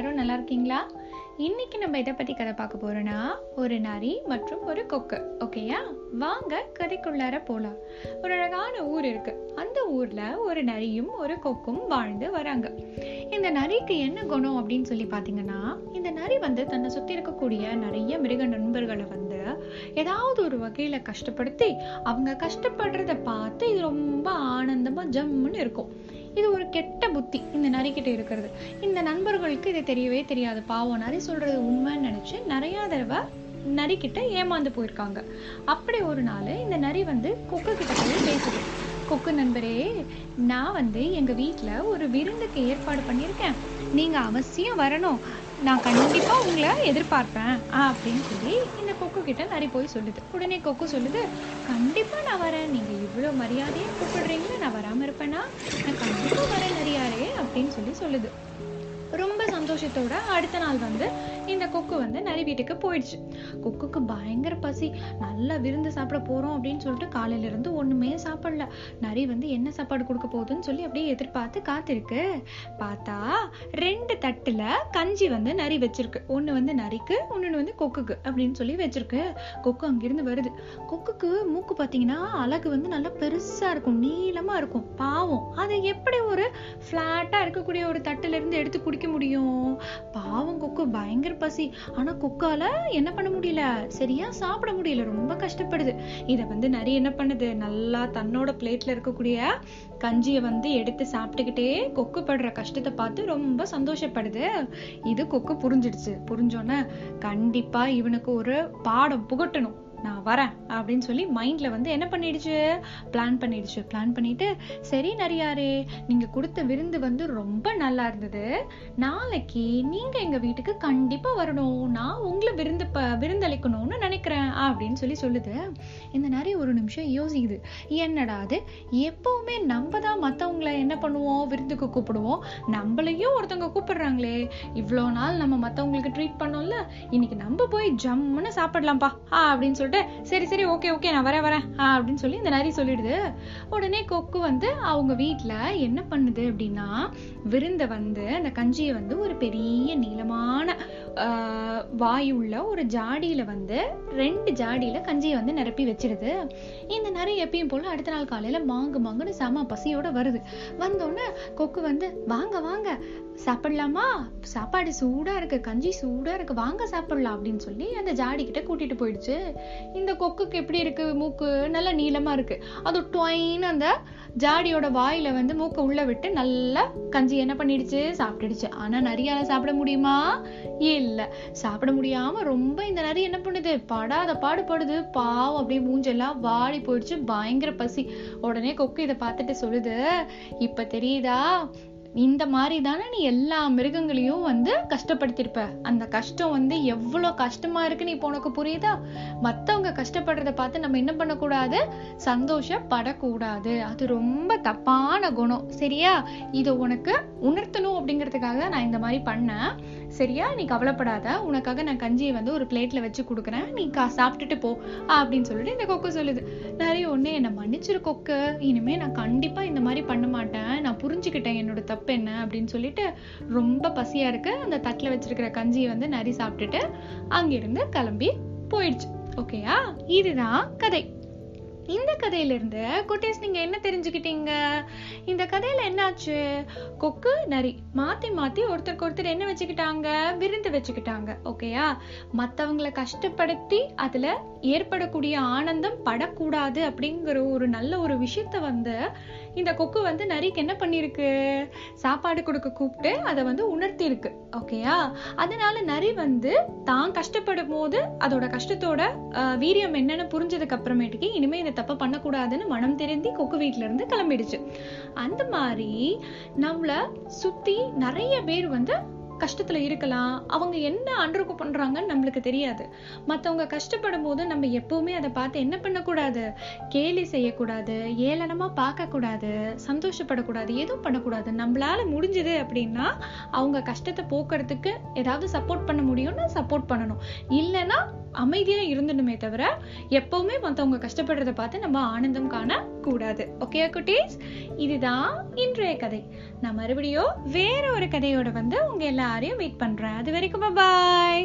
எல்லாரும் நல்லா இருக்கீங்களா? இன்னைக்கு நம்ம இதை பத்தி கதை பார்க்க போறோம்னா ஒரு நரி மற்றும் ஒரு கொக்கு. ஓகேயா வாங்க கதைக்குள்ளார போலாம். ஒரு அழகான ஊர் இருக்கு. அந்த ஊர்ல ஒரு நரியும் ஒரு கொக்கும் வாழ்ந்து வராங்க. இந்த நரிக்கு என்ன குணம் அப்படின்னு சொல்லி பாத்தீங்கன்னா இந்த நரி வந்து தன்னை சுத்தி இருக்கக்கூடிய நிறைய மிருக நண்பர்களை வந்து ஏதாவது ஒரு வகையில கஷ்டப்படுத்தி அவங்க கஷ்டப்படுறத பார்த்து இது ரொம்ப ஆனந்தமா ஜம்முன்னு இருக்கும். இது ஒரு கெட்ட புத்தி இந்த நரிக்கிட்ட இருக்கிறது. இந்த நண்பர்களுக்கு இது தெரியவே தெரியாது. பாவம் நரி சொல்றது உண்மைன்னு நினைச்சு நிறைய தடவை நரிக்கிட்ட ஏமாந்து போயிருக்காங்க. அப்படி ஒரு நாள் இந்த நரி வந்து கொக்கு கிட்ட போய் பேசுது. கொக்கு நண்பரே நான் வந்து எங்க வீட்டில் ஒரு விருந்துக்கு ஏற்பாடு பண்ணியிருக்கேன். நீங்க அவசியம் வரணும். நான் கண்டிப்பா உங்களை எதிர்பார்ப்பேன் அப்படின்னு சொல்லி இந்த கொக்கு கிட்ட நரி போய் சொல்லுது. உடனே கொக்கு சொல்லுது கண்டிப்பா நான் வரேன். நீங்க இவ்வளோ மரியாதையை கூப்பிடுறீங்களா? நான் வராம இருப்பேனா? நான் கண்டிப்பா வரேன் நரியாரே அப்படின்னு சொல்லி சொல்லுது. ரொம்ப சந்தோஷத்தோட அடுத்த நாள் வந்து இந்த கொக்கு வந்து நரி வீட்டுக்கு போயிடுச்சு. கொக்குக்கு பயங்கர பசி. நல்லா விருந்து சாப்பிட போறோம் அப்படின்னு சொல்லிட்டு காலையில இருந்து ஒண்ணுமே சாப்பிடல. நரி வந்து என்ன சாப்பாடு கொடுக்க போகுதுன்னு சொல்லி அப்படியே எதிர்பார்த்து காத்திருக்கு. பார்த்தா ரெண்டு தட்டுல கஞ்சி வந்து நரி வச்சிருக்கு. ஒண்ணு வந்து நரிக்கு ஒண்ணு வந்து கொக்குக்கு அப்படின்னு சொல்லி வச்சிருக்கு. கொக்கு அங்கிருந்து வருது. கொக்குக்கு மூக்கு பாத்தீங்கன்னா அழகு வந்து நல்லா பெருசா இருக்கும் நீளமா இருக்கும். பாவம். அதை எப்படி ஒரு பிளாட்டா இருக்கக்கூடிய ஒரு தட்டுல இருந்து எடுத்து குடிக்க முடியும்? பாவம் கொக்கு பயங்கர பசி. ஆனா கொக்கால என்ன பண்ண முடியல? சரியா சாப்பிட முடியல. ரொம்ப கஷ்டப்படுது. இத வந்து நிறைய என்ன பண்ணுது? நல்லா தன்னோட பிளேட்ல இருக்கக்கூடிய கஞ்சியை வந்து எடுத்து சாப்பிட்டுக்கிட்டே கொக்கு படுற கஷ்டத்தை பார்த்து ரொம்ப சந்தோஷப்படுது. இது கொக்கு புரிஞ்சிடுச்சு. புரிஞ்சோன்னே கண்டிப்பா இவனுக்கு ஒரு பாடம் புகட்டணும். நான் வரேன் அப்படின்னு சொல்லி மைண்ட்ல வந்து என்ன பண்ணிடுச்சு? பிளான் பண்ணிடுச்சு. பிளான் பண்ணிட்டு சரி நரியாரே நீங்க கொடுத்த விருந்து வந்து ரொம்ப நல்லா இருந்தது. நாளைக்கு நீங்க எங்க வீட்டுக்கு கண்டிப்பா வரணும். நான் உங்களை விருந்து ப விருந்தளிக்கணும்னு நினைக்கிறேன் அப்படின்னு சொல்லி சொல்லுது. இந்த நரி ஒரு நிமிஷம் யோசிக்குது. என்னடா அது? எப்பவுமே நம்ம தான் மத்தவங்களை என்ன பண்ணுவோம்? விருந்துக்கு கூப்பிடுவோம். நம்மளையும் ஒருத்தவங்க கூப்பிடுறாங்களே. இவ்வளோ நாள் நம்ம மத்தவங்களுக்கு ட்ரீட் பண்ணோம்ல. இன்னைக்கு நம்ம போய் ஜம்முன்னு சாப்பிடலாம்ப்பா ஆ அப்படின்னு சொல்லிட்டு சரி சரி ஓகே ஓகே நான் வரேன் வரேன். அப்படின்னு சொல்லி இந்த நரி சொல்லிடுது. உடனே கொக்கு வந்து அவங்க வீட்டில் என்ன பண்ணுது அப்படின்னா விருந்த வந்து அந்த கஞ்சியை வந்து ஒரு பெரிய நீளமான வாயுள்ள ஒரு ஜாடியில வந்து ரெண்டு ஜாடியில கஞ்சியை வந்து நிரப்பி வச்சிடுது. இந்த நரி எப்பயும் போல அடுத்த நாள் காலையில் மாங்கு மாங்குன்னு செம பசியோட வருது. வந்தோடனே கொக்கு வந்து வாங்க வாங்க சாப்பிடலாமா? சாப்பாடு சூடாக இருக்கு கஞ்சி சூடாக இருக்கு வாங்க சாப்பிடலாம் அப்படின்னு சொல்லி அந்த ஜாடி கிட்ட கூட்டிட்டு போயிடுச்சு. இந்த கொக்குக்கு எப்படி இருக்கு? மூக்கு நல்லா நீளமா இருக்கு. அது டொயின்னு அந்த ஜாடியோட வாயில வந்து மூக்க உள்ள விட்டு நல்லா கஞ்சி என்ன பண்ணிடுச்சு சாப்பிட்டுடுச்சு. ஆனா நரியால சாப்பிட முடியுமா? இல்ல. சாப்பிட முடியாம ரொம்ப இந்த நரி என்ன பண்ணுது? படாத பாடுபடுது பாவம் அப்படியே மூஞ்செல்லாம் வாடி போயிடுச்சு. பயங்கர பசி. உடனே கொக்கு இதை பார்த்துட்டு சொல்லுது இப்ப தெரியுதா? இந்த மாதிரி தானே நீ எல்லா மிருகங்களையும் வந்து கஷ்டப்படுத்திருப்ப. அந்த கஷ்டம் வந்து எவ்வளோ கஷ்டமா இருக்குன்னு இப்போ உனக்கு புரியுதா? மற்றவங்க கஷ்டப்படுறத பார்த்து நம்ம என்ன பண்ணக்கூடாது? சந்தோஷப்படக்கூடாது. அது ரொம்ப தப்பான குணம். சரியா? இதை உனக்கு உணர்த்தணும் அப்படிங்கிறதுக்காக நான் இந்த மாதிரி பண்ணேன். சரியா? நீ கவலைப்படாத. உனக்காக நான் கஞ்சியை வந்து ஒரு பிளேட்ல வச்சு கொடுக்குறேன். நீ கா சாப்பிட்டுட்டு போ. அப்படின்னு சொல்லிட்டு இந்த கொக்கு சொல்லுது. நிறைய ஒன்று என்னை மன்னிச்சிரு கொக்கு. இனிமே நான் கண்டிப்பா இந்த மாதிரி பண்ண மாட்டேன். நான் புரிஞ்சுக்கிட்டேன் என்னோட தப்பு என்ன அப்படின்னு சொல்லிட்டு ரொம்ப பசியா இருக்கு. அந்த தட்டுல வச்சிருக்கிற கஞ்சியை வந்து நரி சாப்பிட்டுட்டு அங்கிருந்து கிளம்பி போயிடுச்சு. ஓகேயா இதுதான் கதை. இந்த கதையில இருந்து குட்டீஸ் நீங்க என்ன தெரிஞ்சுக்கிட்டீங்க? இந்த கதையில என்னாச்சு? கொக்கு நரி மாத்தி மாத்தி ஒருத்தருக்கு ஒருத்தர் என்ன வச்சுக்கிட்டாங்க? விருந்து வச்சுக்கிட்டாங்க ஓகேயா மத்தவங்களை கஷ்டப்படுத்தி அதுல ஏற்படக்கூடிய ஆனந்தம் படக்கூடாது அப்படிங்கிற ஒரு நல்ல ஒரு விஷயத்த வந்து இந்த கொக்கு வந்து நரிக்கு என்ன பண்ணிருக்கு சாப்பாடு கொடுக்க கூப்பிட்டு அதை வந்து உணர்த்தி இருக்கு ஓகேயா அதனால நரி வந்து தான் கஷ்டப்படும் போது அதோட கஷ்டத்தோட ஆஹ், வீரியம் என்னன்னு புரிஞ்சதுக்கு அப்புறமேட்டுக்கு இனிமே இந்த தப்பை பண்ணக்கூடாதுன்னு மனம் தெரிந்தி கொக்கு வீட்ல இருந்து கிளம்பிடுச்சு. அந்த மாதிரி நம்மள சுத்தி நிறைய பேர் வந்து கஷ்டத்துல இருக்கலாம். அவங்க என்ன அண்டருக்கு பண்றாங்கன்னு நம்மளுக்கு தெரியாது. மத்தவங்க கஷ்டப்படும் போது நம்ம எப்பவுமே அதை பார்த்து என்ன பண்ணக்கூடாது? கேலி செய்யக்கூடாது ஏளனமா பார்க்க கூடாது சந்தோஷப்படக்கூடாது எதுவும் பண்ணக்கூடாது. நம்மளால முடிஞ்சது அப்படின்னா அவங்க கஷ்டத்தை போக்குறதுக்கு ஏதாவது சப்போர்ட் பண்ண முடியும்னா சப்போர்ட் பண்ணணும். இல்லைன்னா அமைதியா இருந்துடணுமே தவிர எப்பவுமே மத்தவங்க கஷ்டப்படுறத பார்த்து நம்ம ஆனந்தம் காண கூடாது ஓகே குட்டீஸ்? இதுதான் இன்றைய கதை. நான் மறுபடியும் வேற ஒரு கதையோட வந்து உங்க எல்லாரையும் மீட் பண்றேன். அது வரைக்கும் பாய்